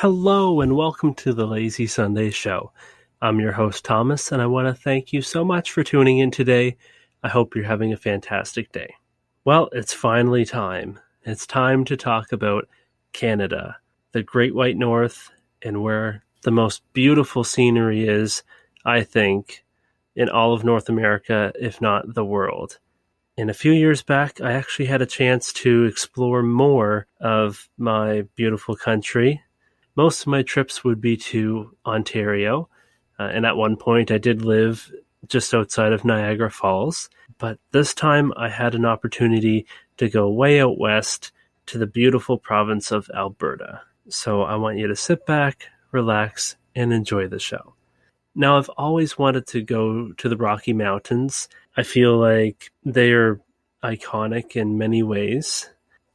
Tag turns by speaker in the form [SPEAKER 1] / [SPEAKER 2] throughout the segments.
[SPEAKER 1] Hello, and welcome to the Lazy Sunday Show. I'm your host, Thomas, and I want to thank you so much for tuning in today. I hope you're having a fantastic day. Well, it's finally time. It's time to talk about Canada, the Great White North, and where the most beautiful scenery is, I think, in all of North America, if not the world. And a few years back, I actually had a chance to explore more of my beautiful country most of my trips would be to Ontario. Uh, and at one point, I did live just outside of Niagara Falls. But this time, I had an opportunity to go way out west to the beautiful province of Alberta. So I want you to sit back, relax, and enjoy the show. Now, I've always wanted to go to the Rocky Mountains. I feel like they are iconic in many ways.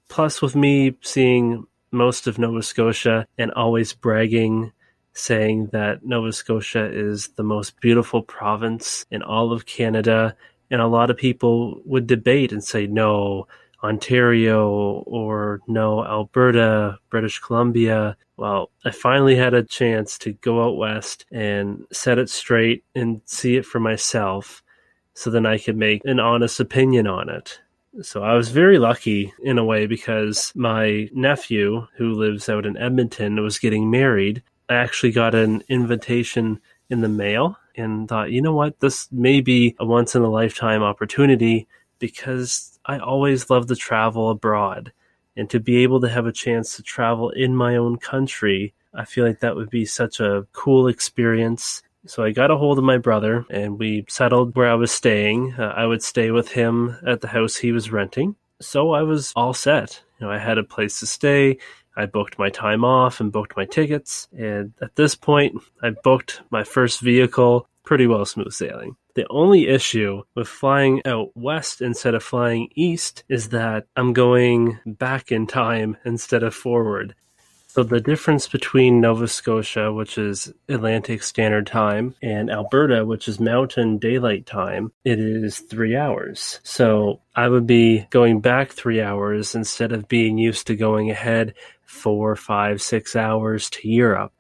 [SPEAKER 1] Plus, with me seeing most of Nova Scotia and always bragging, saying that Nova Scotia is the most beautiful province in all of Canada. And a lot of people would debate and say, no, Ontario or no, Alberta, British Columbia. Well, I finally had a chance to go out west and set it straight and see it for myself so then I could make an honest opinion on it. So I was very lucky in a way because my nephew, who lives out in Edmonton, was getting married. I actually got an invitation in the mail and thought, you know what, this may be a once in a lifetime opportunity because I always love to travel abroad. And to be able to have a chance to travel in my own country, I feel like that would be such a cool experience. So I got a hold of my brother and we settled where I was staying. Uh, I would stay with him at the house he was renting. So I was all set. You know, I had a place to stay. I booked my time off and booked my tickets. And at this point, I booked my first vehicle pretty well smooth sailing. The only issue with flying out west instead of flying east is that I'm going back in time instead of forward. So the difference between Nova Scotia, which is Atlantic Standard Time, and Alberta, which is Mountain Daylight Time, it is three hours. So I would be going back three hours instead of being used to going ahead four, five, six hours to Europe.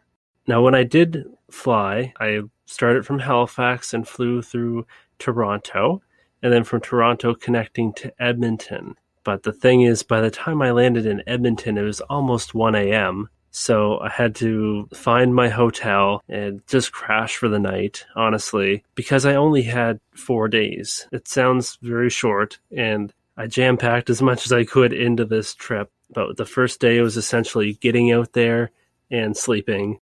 [SPEAKER 1] Now, when I did fly, I started from Halifax and flew through Toronto, and then from Toronto connecting to Edmonton. But the thing is, by the time I landed in Edmonton, it was almost 1 a.m. So I had to find my hotel and just crash for the night, honestly, because I only had four days. It sounds very short, and I jam packed as much as I could into this trip. But the first day was essentially getting out there and sleeping.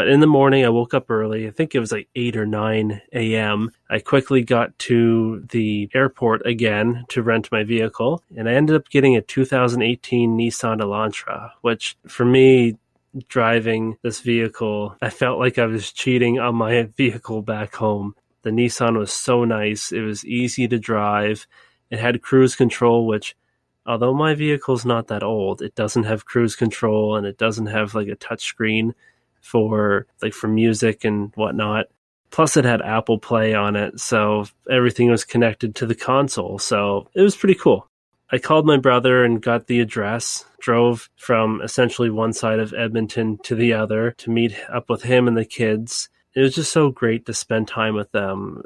[SPEAKER 1] But in the morning, I woke up early. I think it was like 8 or 9 a.m. I quickly got to the airport again to rent my vehicle, and I ended up getting a 2018 Nissan Elantra, which for me, driving this vehicle, I felt like I was cheating on my vehicle back home. The Nissan was so nice. It was easy to drive. It had cruise control, which although my vehicle's not that old, it doesn't have cruise control and it doesn't have like a touchscreen for like for music and whatnot. Plus, it had Apple Play on it, so everything was connected to the console. So it was pretty cool. I called my brother and got the address, drove from essentially one side of Edmonton to the other to meet up with him and the kids. It was just so great to spend time with them.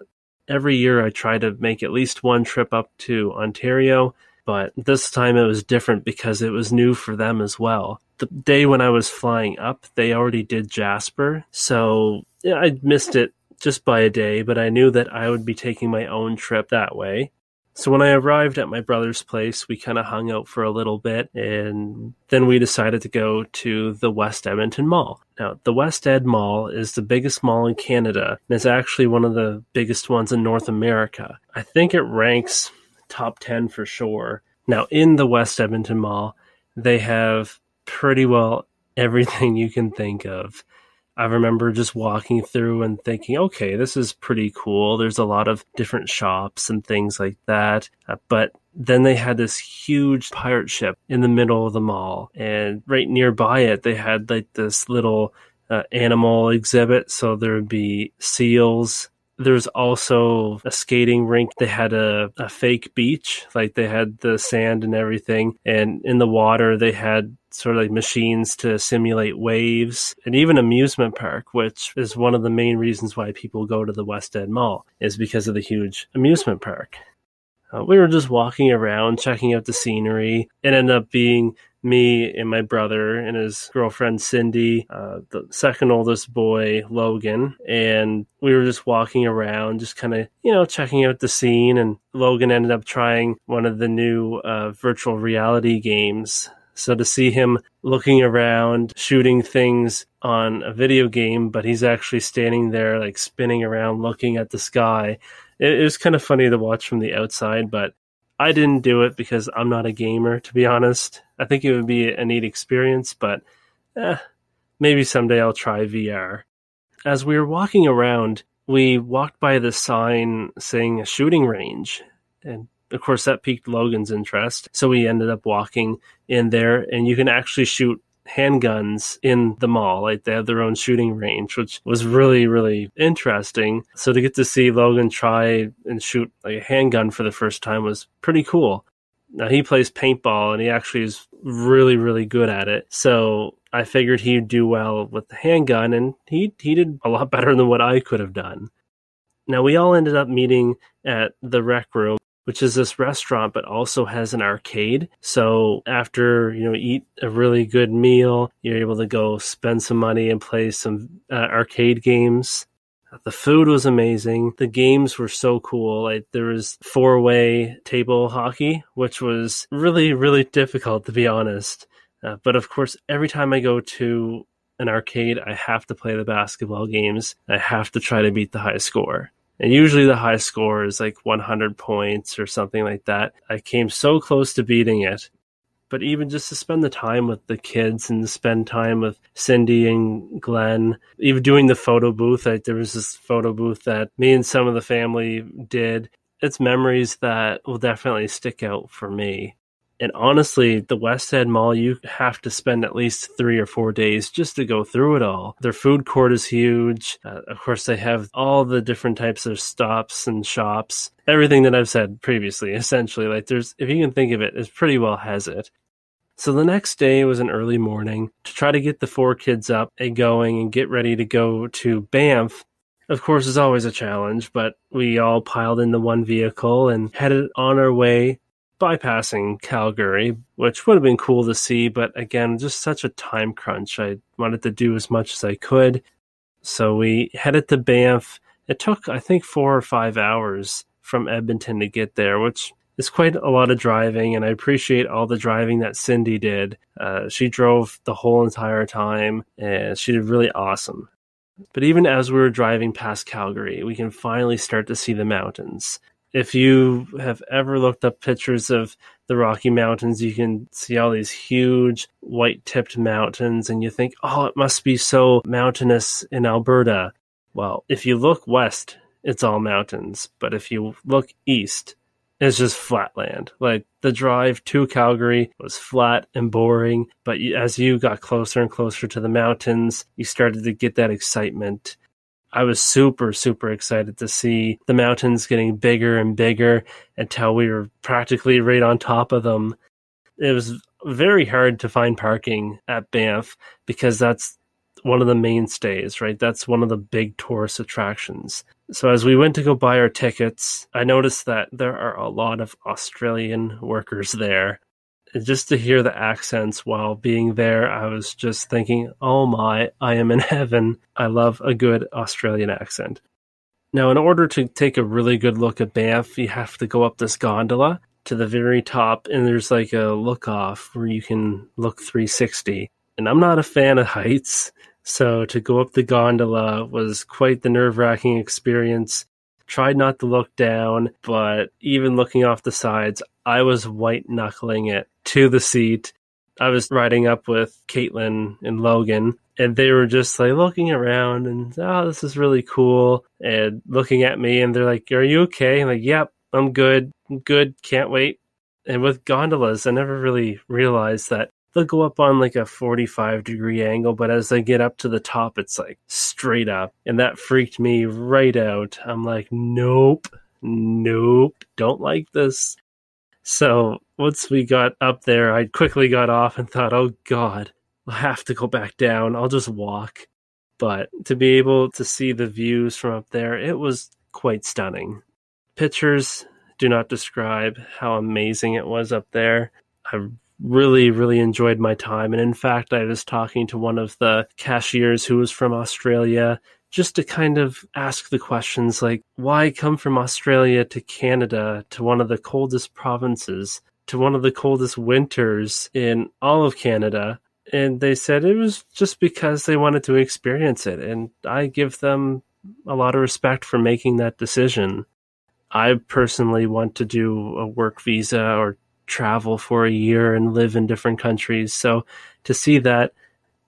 [SPEAKER 1] Every year I try to make at least one trip up to Ontario, but this time it was different because it was new for them as well the day when I was flying up, they already did Jasper. So yeah, I missed it just by a day, but I knew that I would be taking my own trip that way. So when I arrived at my brother's place, we kind of hung out for a little bit and then we decided to go to the West Edmonton Mall. Now, the West Ed Mall is the biggest mall in Canada and is actually one of the biggest ones in North America. I think it ranks top 10 for sure. Now, in the West Edmonton Mall, they have pretty well everything you can think of. I remember just walking through and thinking, okay, this is pretty cool. There's a lot of different shops and things like that. Uh, but then they had this huge pirate ship in the middle of the mall. And right nearby it, they had like this little uh, animal exhibit. So there would be seals there's also a skating rink. They had a, a fake beach, like they had the sand and everything. And in the water, they had sort of like machines to simulate waves and even amusement park, which is one of the main reasons why people go to the West Ed Mall is because of the huge amusement park. Uh, we were just walking around, checking out the scenery. It ended up being me and my brother and his girlfriend Cindy, uh, the second oldest boy Logan, and we were just walking around, just kind of you know checking out the scene. And Logan ended up trying one of the new uh, virtual reality games. So to see him looking around, shooting things on a video game, but he's actually standing there like spinning around, looking at the sky. It, it was kind of funny to watch from the outside, but I didn't do it because I'm not a gamer, to be honest. I think it would be a neat experience, but eh, maybe someday I'll try VR. As we were walking around, we walked by the sign saying a shooting range. And of course, that piqued Logan's interest. So we ended up walking in there, and you can actually shoot handguns in the mall. Like they have their own shooting range, which was really, really interesting. So to get to see Logan try and shoot like a handgun for the first time was pretty cool. Now he plays paintball and he actually is really, really good at it. So I figured he'd do well with the handgun and he he did a lot better than what I could have done. Now we all ended up meeting at the rec room which is this restaurant, but also has an arcade. So after, you know, eat a really good meal, you're able to go spend some money and play some uh, arcade games. The food was amazing. The games were so cool. Like there was four way table hockey, which was really, really difficult to be honest. Uh, but of course, every time I go to an arcade, I have to play the basketball games. I have to try to beat the high score. And usually the high score is like 100 points or something like that. I came so close to beating it. But even just to spend the time with the kids and to spend time with Cindy and Glenn, even doing the photo booth, there was this photo booth that me and some of the family did. It's memories that will definitely stick out for me. And honestly, the West Ed Mall, you have to spend at least three or four days just to go through it all. Their food court is huge. Uh, of course, they have all the different types of stops and shops. Everything that I've said previously, essentially, like there's, if you can think of it, it pretty well has it. So the next day was an early morning to try to get the four kids up and going and get ready to go to Banff. Of course, is always a challenge, but we all piled into one vehicle and headed on our way bypassing Calgary, which would have been cool to see, but again, just such a time crunch. I wanted to do as much as I could. So we headed to Banff. It took, I think, four or five hours from Edmonton to get there, which is quite a lot of driving. And I appreciate all the driving that Cindy did. Uh, she drove the whole entire time, and she did really awesome. But even as we were driving past Calgary, we can finally start to see the mountains if you have ever looked up pictures of the Rocky Mountains, you can see all these huge white tipped mountains, and you think, oh, it must be so mountainous in Alberta. Well, if you look west, it's all mountains. But if you look east, it's just flat land. Like the drive to Calgary was flat and boring, but as you got closer and closer to the mountains, you started to get that excitement I was super, super excited to see the mountains getting bigger and bigger until we were practically right on top of them. It was very hard to find parking at Banff because that's one of the mainstays, right? That's one of the big tourist attractions. So as we went to go buy our tickets, I noticed that there are a lot of Australian workers there just to hear the accents while being there, I was just thinking, oh my, I am in heaven. I love a good Australian accent. Now, in order to take a really good look at Banff, you have to go up this gondola to the very top, and there's like a look off where you can look 360. And I'm not a fan of heights, so to go up the gondola was quite the nerve wracking experience. Tried not to look down, but even looking off the sides, I was white knuckling it to the seat. I was riding up with Caitlin and Logan, and they were just like looking around and, oh, this is really cool. And looking at me, and they're like, Are you okay? I'm like, Yep, I'm good. I'm good. Can't wait. And with gondolas, I never really realized that they'll go up on like a 45 degree angle, but as they get up to the top, it's like straight up. And that freaked me right out. I'm like, Nope, nope, don't like this. So once we got up there, I quickly got off and thought, oh God, I'll have to go back down. I'll just walk. But to be able to see the views from up there, it was quite stunning. Pictures do not describe how amazing it was up there. I really, really enjoyed my time. And in fact, I was talking to one of the cashiers who was from Australia just to kind of ask the questions like, why come from Australia to Canada to one of the coldest provinces, to one of the coldest winters in all of Canada? And they said it was just because they wanted to experience it. And I give them a lot of respect for making that decision. I personally want to do a work visa or travel for a year and live in different countries. So to see that,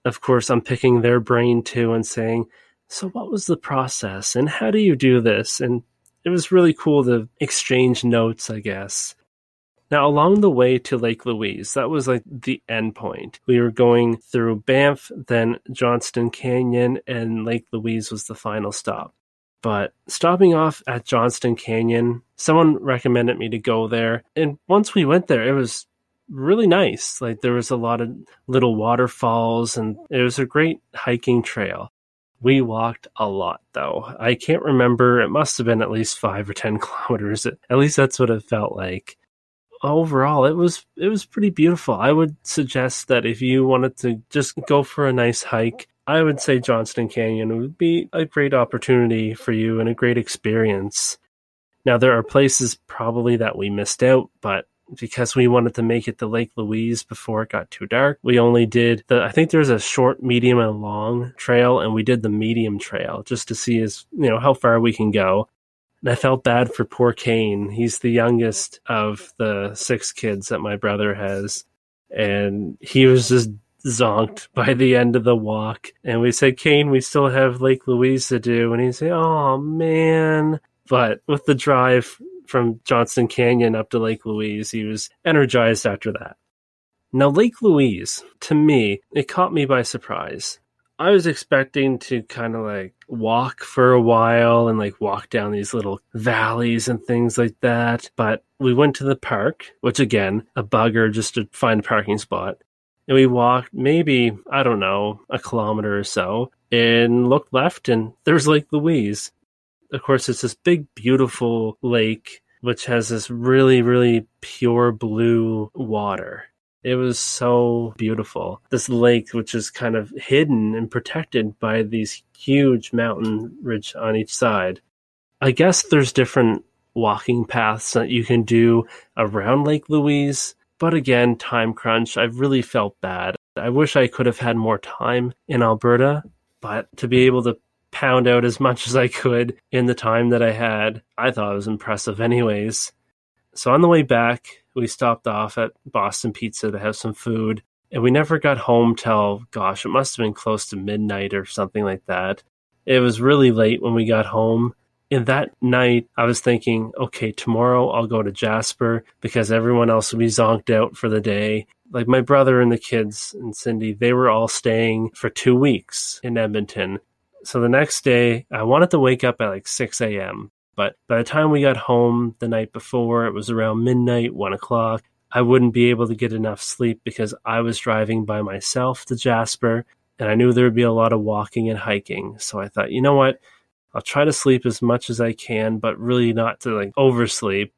[SPEAKER 1] of course, I'm picking their brain too and saying, so what was the process and how do you do this? And it was really cool to exchange notes, I guess. Now, along the way to Lake Louise, that was like the end point. We were going through Banff, then Johnston Canyon, and Lake Louise was the final stop. But stopping off at Johnston Canyon, someone recommended me to go there. And once we went there, it was really nice. Like there was a lot of little waterfalls and it was a great hiking trail. We walked a lot though. I can't remember. It must have been at least five or 10 kilometers. At least that's what it felt like. Overall, it was, it was pretty beautiful. I would suggest that if you wanted to just go for a nice hike, I would say Johnston Canyon would be a great opportunity for you and a great experience. Now, there are places probably that we missed out, but because we wanted to make it to Lake Louise before it got too dark, we only did the, I think there's a short, medium, and long trail, and we did the medium trail just to see as, you know, how far we can go. And I felt bad for poor Kane. He's the youngest of the six kids that my brother has. And he was just zonked by the end of the walk. And we said, Kane, we still have Lake Louise to do. And he said, Oh, man. But with the drive from Johnston Canyon up to Lake Louise, he was energized after that. Now, Lake Louise, to me, it caught me by surprise. I was expecting to kind of like walk for a while and like walk down these little valleys and things like that. But we went to the park, which again, a bugger just to find a parking spot. And we walked maybe, I don't know, a kilometer or so and looked left and there's Lake Louise. Of course, it's this big, beautiful lake which has this really, really pure blue water. It was so beautiful. This lake, which is kind of hidden and protected by these huge mountain ridge on each side. I guess there's different walking paths that you can do around Lake Louise but again, time crunch. I really felt bad. I wish I could have had more time in Alberta, but to be able to pound out as much as I could in the time that I had, I thought it was impressive, anyways. So on the way back, we stopped off at Boston Pizza to have some food, and we never got home till, gosh, it must have been close to midnight or something like that. It was really late when we got home, in that night, I was thinking, okay, tomorrow I'll go to Jasper because everyone else will be zonked out for the day. Like my brother and the kids and Cindy, they were all staying for two weeks in Edmonton. So the next day, I wanted to wake up at like 6 a.m. But by the time we got home the night before, it was around midnight, one o'clock. I wouldn't be able to get enough sleep because I was driving by myself to Jasper and I knew there would be a lot of walking and hiking. So I thought, you know what? I'll try to sleep as much as I can, but really not to like oversleep.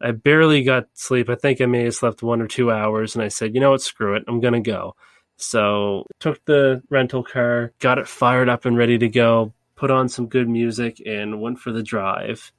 [SPEAKER 1] I barely got sleep. I think I may have slept one or two hours, and I said, you know what, screw it, I'm gonna go. So took the rental car, got it fired up and ready to go, put on some good music, and went for the drive.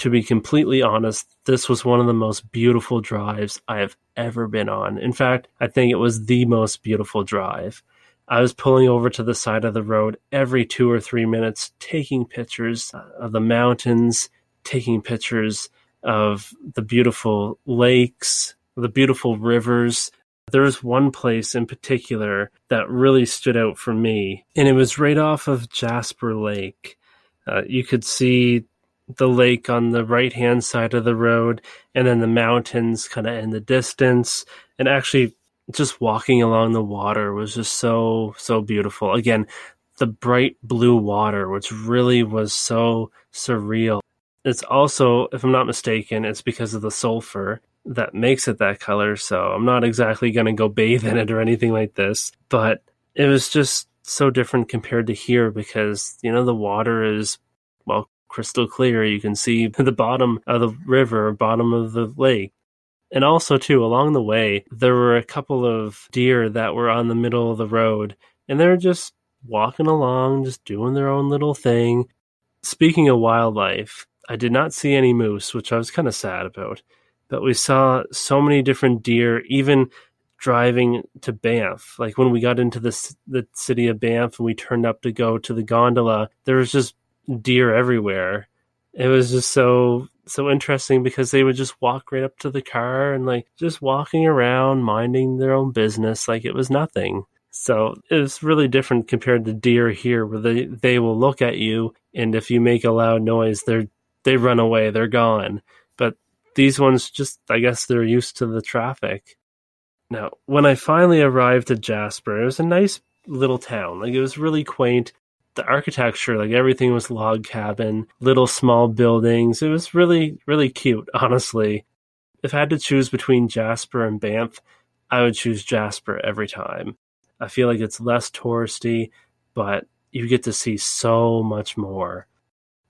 [SPEAKER 1] To be completely honest, this was one of the most beautiful drives I have ever been on. In fact, I think it was the most beautiful drive. I was pulling over to the side of the road every two or three minutes, taking pictures of the mountains, taking pictures of the beautiful lakes, the beautiful rivers. There was one place in particular that really stood out for me, and it was right off of Jasper Lake. Uh, you could see the lake on the right hand side of the road, and then the mountains kind of in the distance. And actually, just walking along the water was just so so beautiful. Again, the bright blue water, which really was so surreal. It's also, if I'm not mistaken, it's because of the sulfur. that makes it that color. So I'm not exactly going to go bathe in it or anything like this, but it was just so different compared to here because, you know, the water is, well, crystal clear. You can see the bottom of the river, bottom of the lake. And also, too, along the way, there were a couple of deer that were on the middle of the road and they're just walking along, just doing their own little thing. Speaking of wildlife, I did not see any moose, which I was kind of sad about. But we saw so many different deer, even driving to Banff. Like when we got into the the city of Banff and we turned up to go to the gondola, there was just deer everywhere. It was just so so interesting because they would just walk right up to the car and like just walking around, minding their own business like it was nothing. So it's really different compared to deer here, where they, they will look at you, and if you make a loud noise, they're they run away, they're gone. But these ones just, I guess, they're used to the traffic. Now, when I finally arrived at Jasper, it was a nice little town. Like it was really quaint. The architecture, like everything was log cabin, little small buildings. It was really, really cute, honestly. If I had to choose between Jasper and Banff, I would choose Jasper every time. I feel like it's less touristy, but you get to see so much more.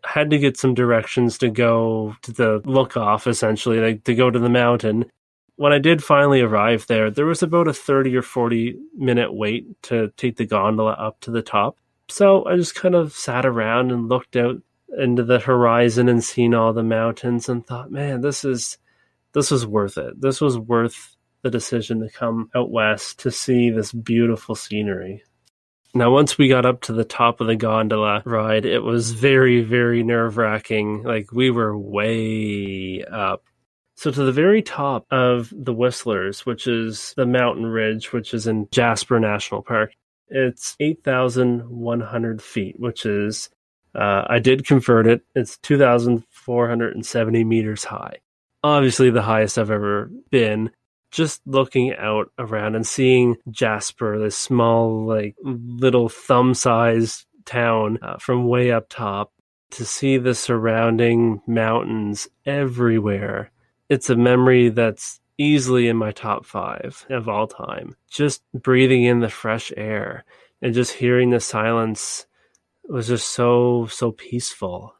[SPEAKER 1] I had to get some directions to go to the look off, essentially, like to go to the mountain. When I did finally arrive there, there was about a 30 or 40 minute wait to take the gondola up to the top. So I just kind of sat around and looked out into the horizon and seen all the mountains and thought, man, this is this was worth it. This was worth the decision to come out west to see this beautiful scenery. Now, once we got up to the top of the gondola ride, it was very, very nerve wracking. Like, we were way up. So, to the very top of the Whistlers, which is the mountain ridge, which is in Jasper National Park, it's 8,100 feet, which is, uh, I did convert it, it's 2,470 meters high. Obviously, the highest I've ever been just looking out around and seeing Jasper, this small, like little thumb sized town uh, from way up top, to see the surrounding mountains everywhere. It's a memory that's easily in my top five of all time. Just breathing in the fresh air and just hearing the silence was just so, so peaceful.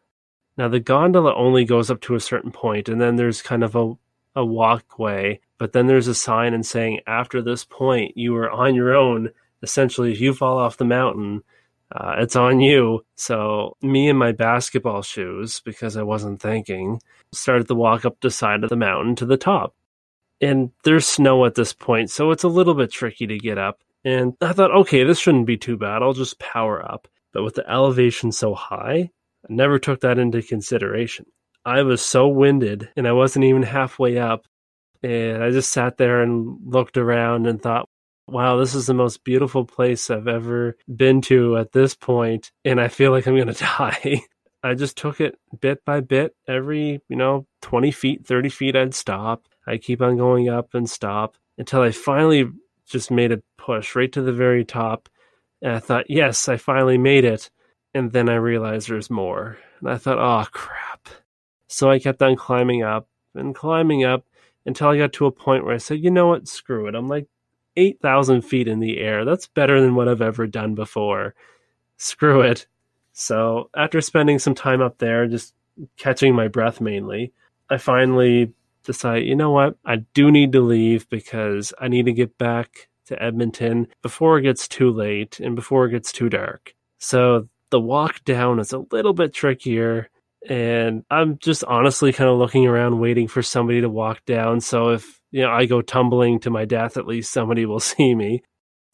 [SPEAKER 1] Now, the gondola only goes up to a certain point, and then there's kind of a a walkway, but then there's a sign and saying after this point you are on your own. Essentially, if you fall off the mountain, uh, it's on you. So me and my basketball shoes, because I wasn't thinking, started to walk up the side of the mountain to the top. And there's snow at this point, so it's a little bit tricky to get up. And I thought, okay, this shouldn't be too bad. I'll just power up. But with the elevation so high, I never took that into consideration. I was so winded and I wasn't even halfway up. And I just sat there and looked around and thought, wow, this is the most beautiful place I've ever been to at this point, And I feel like I'm going to die. I just took it bit by bit. Every, you know, 20 feet, 30 feet, I'd stop. I'd keep on going up and stop until I finally just made a push right to the very top. And I thought, yes, I finally made it. And then I realized there's more. And I thought, oh, crap. So I kept on climbing up and climbing up until I got to a point where I said, you know what, screw it. I'm like 8,000 feet in the air. That's better than what I've ever done before. Screw it. So after spending some time up there, just catching my breath mainly, I finally decide, you know what, I do need to leave because I need to get back to Edmonton before it gets too late and before it gets too dark. So the walk down is a little bit trickier and I'm just honestly kind of looking around waiting for somebody to walk down. So if you know I go tumbling to my death, at least somebody will see me.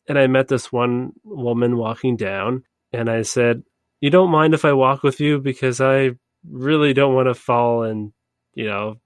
[SPEAKER 1] And I met this one woman walking down, and I said, "You don't mind if I walk with you because I really don't want to fall and you know."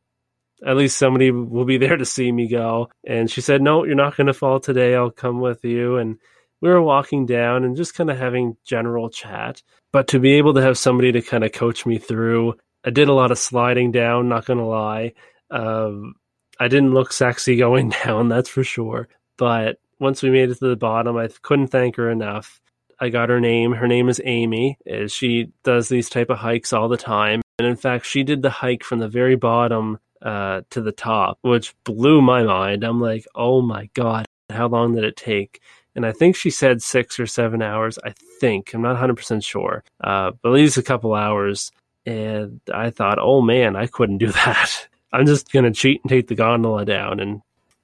[SPEAKER 1] At least somebody will be there to see me go. And she said, No, you're not going to fall today. I'll come with you. And we were walking down and just kind of having general chat. But to be able to have somebody to kind of coach me through, I did a lot of sliding down, not going to lie. Um, I didn't look sexy going down, that's for sure. But once we made it to the bottom, I couldn't thank her enough. I got her name. Her name is Amy. She does these type of hikes all the time. And in fact, she did the hike from the very bottom uh, to the top, which blew my mind. I'm like, oh my God, how long did it take? And I think she said six or seven hours. I think. I'm not 100% sure, uh, but at least a couple hours. And I thought, oh man, I couldn't do that. I'm just going to cheat and take the gondola down. And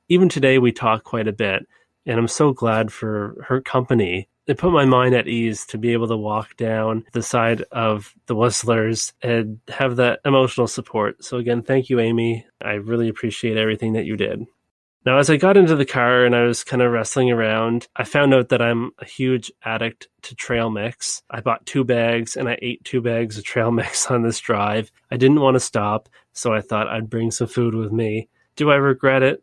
[SPEAKER 1] even today, we talk quite a bit. And I'm so glad for her company it put my mind at ease to be able to walk down the side of the Whistlers and have that emotional support. So again, thank you, Amy. I really appreciate everything that you did. Now, as I got into the car and I was kind of wrestling around, I found out that I'm a huge addict to trail mix. I bought two bags and I ate two bags of trail mix on this drive. I didn't want to stop, so I thought I'd bring some food with me. Do I regret it?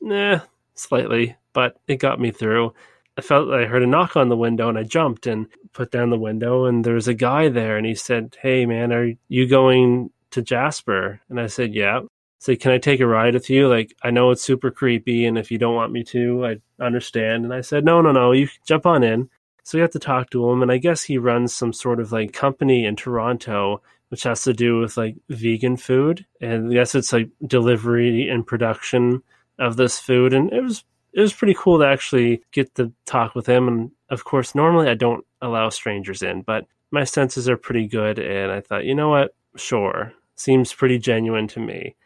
[SPEAKER 1] Nah, slightly, but it got me through. I felt I heard a knock on the window and I jumped and put down the window and there was a guy there and he said, Hey man, are you going to Jasper? And I said, Yeah. So can I take a ride with you? Like I know it's super creepy and if you don't want me to, I understand. And I said, No, no, no, you jump on in. So we have to talk to him and I guess he runs some sort of like company in Toronto which has to do with like vegan food. And I guess it's like delivery and production of this food. And it was it was pretty cool to actually get to talk with him. And of course, normally I don't allow strangers in, but my senses are pretty good. And I thought, you know what? Sure. Seems pretty genuine to me.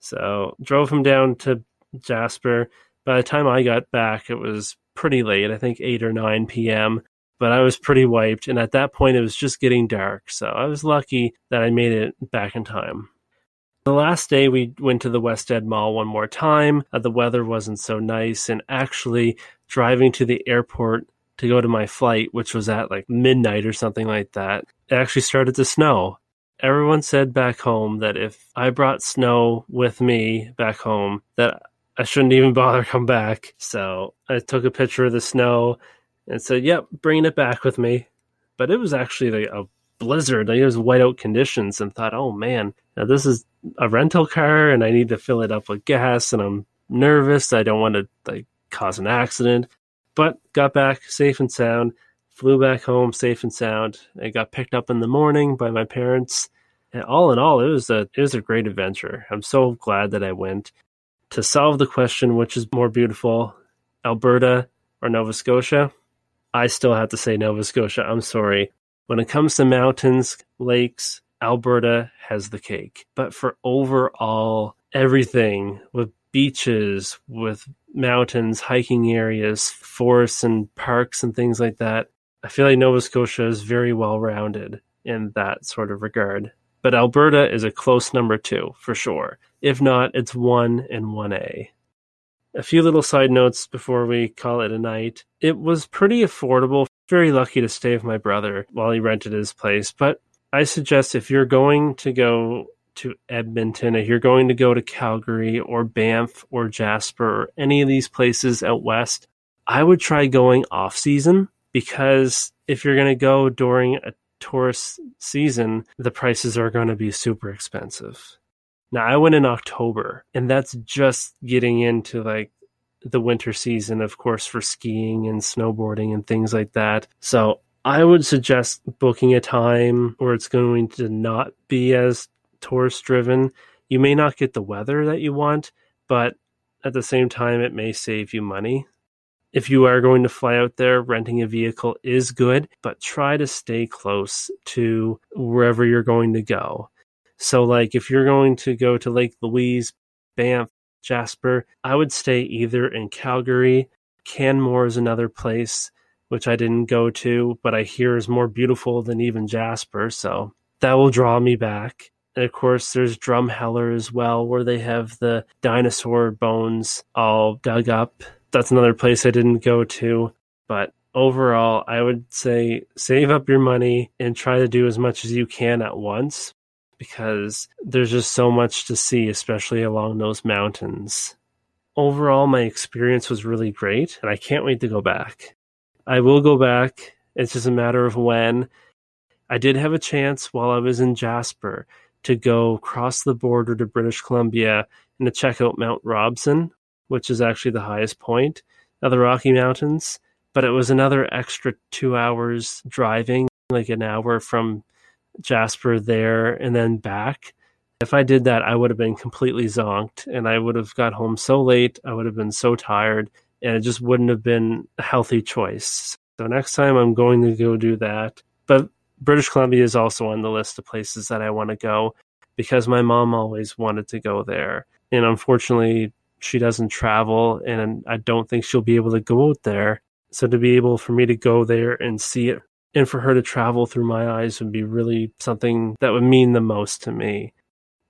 [SPEAKER 1] So drove him down to Jasper. By the time I got back, it was pretty late, I think 8 or 9 p.m. But I was pretty wiped. And at that point, it was just getting dark. So I was lucky that I made it back in time. The last day we went to the West Ed Mall one more time. Uh, the weather wasn't so nice, and actually driving to the airport to go to my flight, which was at like midnight or something like that, it actually started to snow. Everyone said back home that if I brought snow with me back home, that I shouldn't even bother come back. So I took a picture of the snow and said, "Yep, bringing it back with me." But it was actually like a blizzard. Like it was whiteout conditions, and thought, "Oh man, now this is a rental car and I need to fill it up with gas and I'm nervous. I don't want to like cause an accident. But got back safe and sound, flew back home safe and sound. I got picked up in the morning by my parents. And all in all, it was a it was a great adventure. I'm so glad that I went. To solve the question which is more beautiful, Alberta or Nova Scotia, I still have to say Nova Scotia. I'm sorry. When it comes to mountains, lakes, Alberta has the cake. But for overall everything with beaches, with mountains, hiking areas, forests and parks and things like that, I feel like Nova Scotia is very well rounded in that sort of regard. But Alberta is a close number two for sure. If not, it's one and 1A. A few little side notes before we call it a night. It was pretty affordable. Very lucky to stay with my brother while he rented his place, but I suggest if you're going to go to Edmonton, if you're going to go to Calgary or Banff or Jasper or any of these places out west, I would try going off season because if you're going to go during a tourist season, the prices are going to be super expensive. Now, I went in October, and that's just getting into like the winter season, of course, for skiing and snowboarding and things like that. So I would suggest booking a time where it's going to not be as tourist driven. You may not get the weather that you want, but at the same time, it may save you money. If you are going to fly out there, renting a vehicle is good, but try to stay close to wherever you're going to go. So, like if you're going to go to Lake Louise, Banff, Jasper, I would stay either in Calgary. Canmore is another place which I didn't go to, but I hear is more beautiful than even Jasper. So that will draw me back. And of course, there's Drumheller as well, where they have the dinosaur bones all dug up. That's another place I didn't go to. But overall, I would say save up your money and try to do as much as you can at once because there's just so much to see, especially along those mountains. Overall, my experience was really great, and I can't wait to go back. I will go back. It's just a matter of when. I did have a chance while I was in Jasper to go cross the border to British Columbia and to check out Mount Robson, which is actually the highest point of the Rocky Mountains. But it was another extra two hours driving, like an hour from Jasper there and then back. If I did that, I would have been completely zonked and I would have got home so late. I would have been so tired and it just wouldn't have been a healthy choice. So next time I'm going to go do that. But British Columbia is also on the list of places that I want to go because my mom always wanted to go there. And unfortunately, she doesn't travel and I don't think she'll be able to go out there. So to be able for me to go there and see it and for her to travel through my eyes would be really something that would mean the most to me.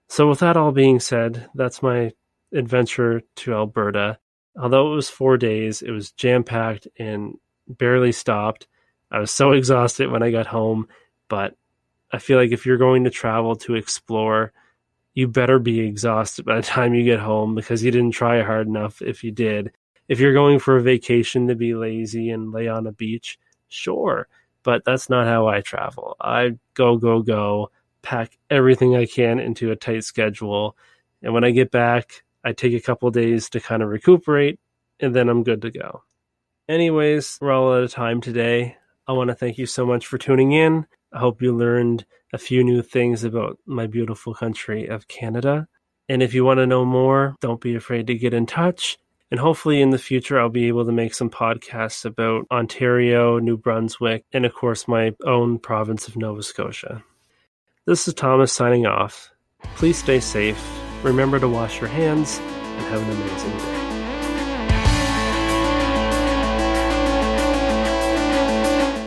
[SPEAKER 1] So with that all being said, that's my adventure to Alberta. Although it was 4 days, it was jam-packed and barely stopped. I was so exhausted when I got home, but I feel like if you're going to travel to explore, you better be exhausted by the time you get home because you didn't try hard enough if you did. If you're going for a vacation to be lazy and lay on a beach, sure, but that's not how I travel. I go, go, go, pack everything I can into a tight schedule. And when I get back, I take a couple days to kind of recuperate, and then I'm good to go. Anyways, we're all out of time today. I want to thank you so much for tuning in. I hope you learned a few new things about my beautiful country of Canada. And if you want to know more, don't be afraid to get in touch. And hopefully, in the future, I'll be able to make some podcasts about Ontario, New Brunswick, and of course, my own province of Nova Scotia. This is Thomas signing off. Please stay safe, remember to wash your hands, and have an amazing day.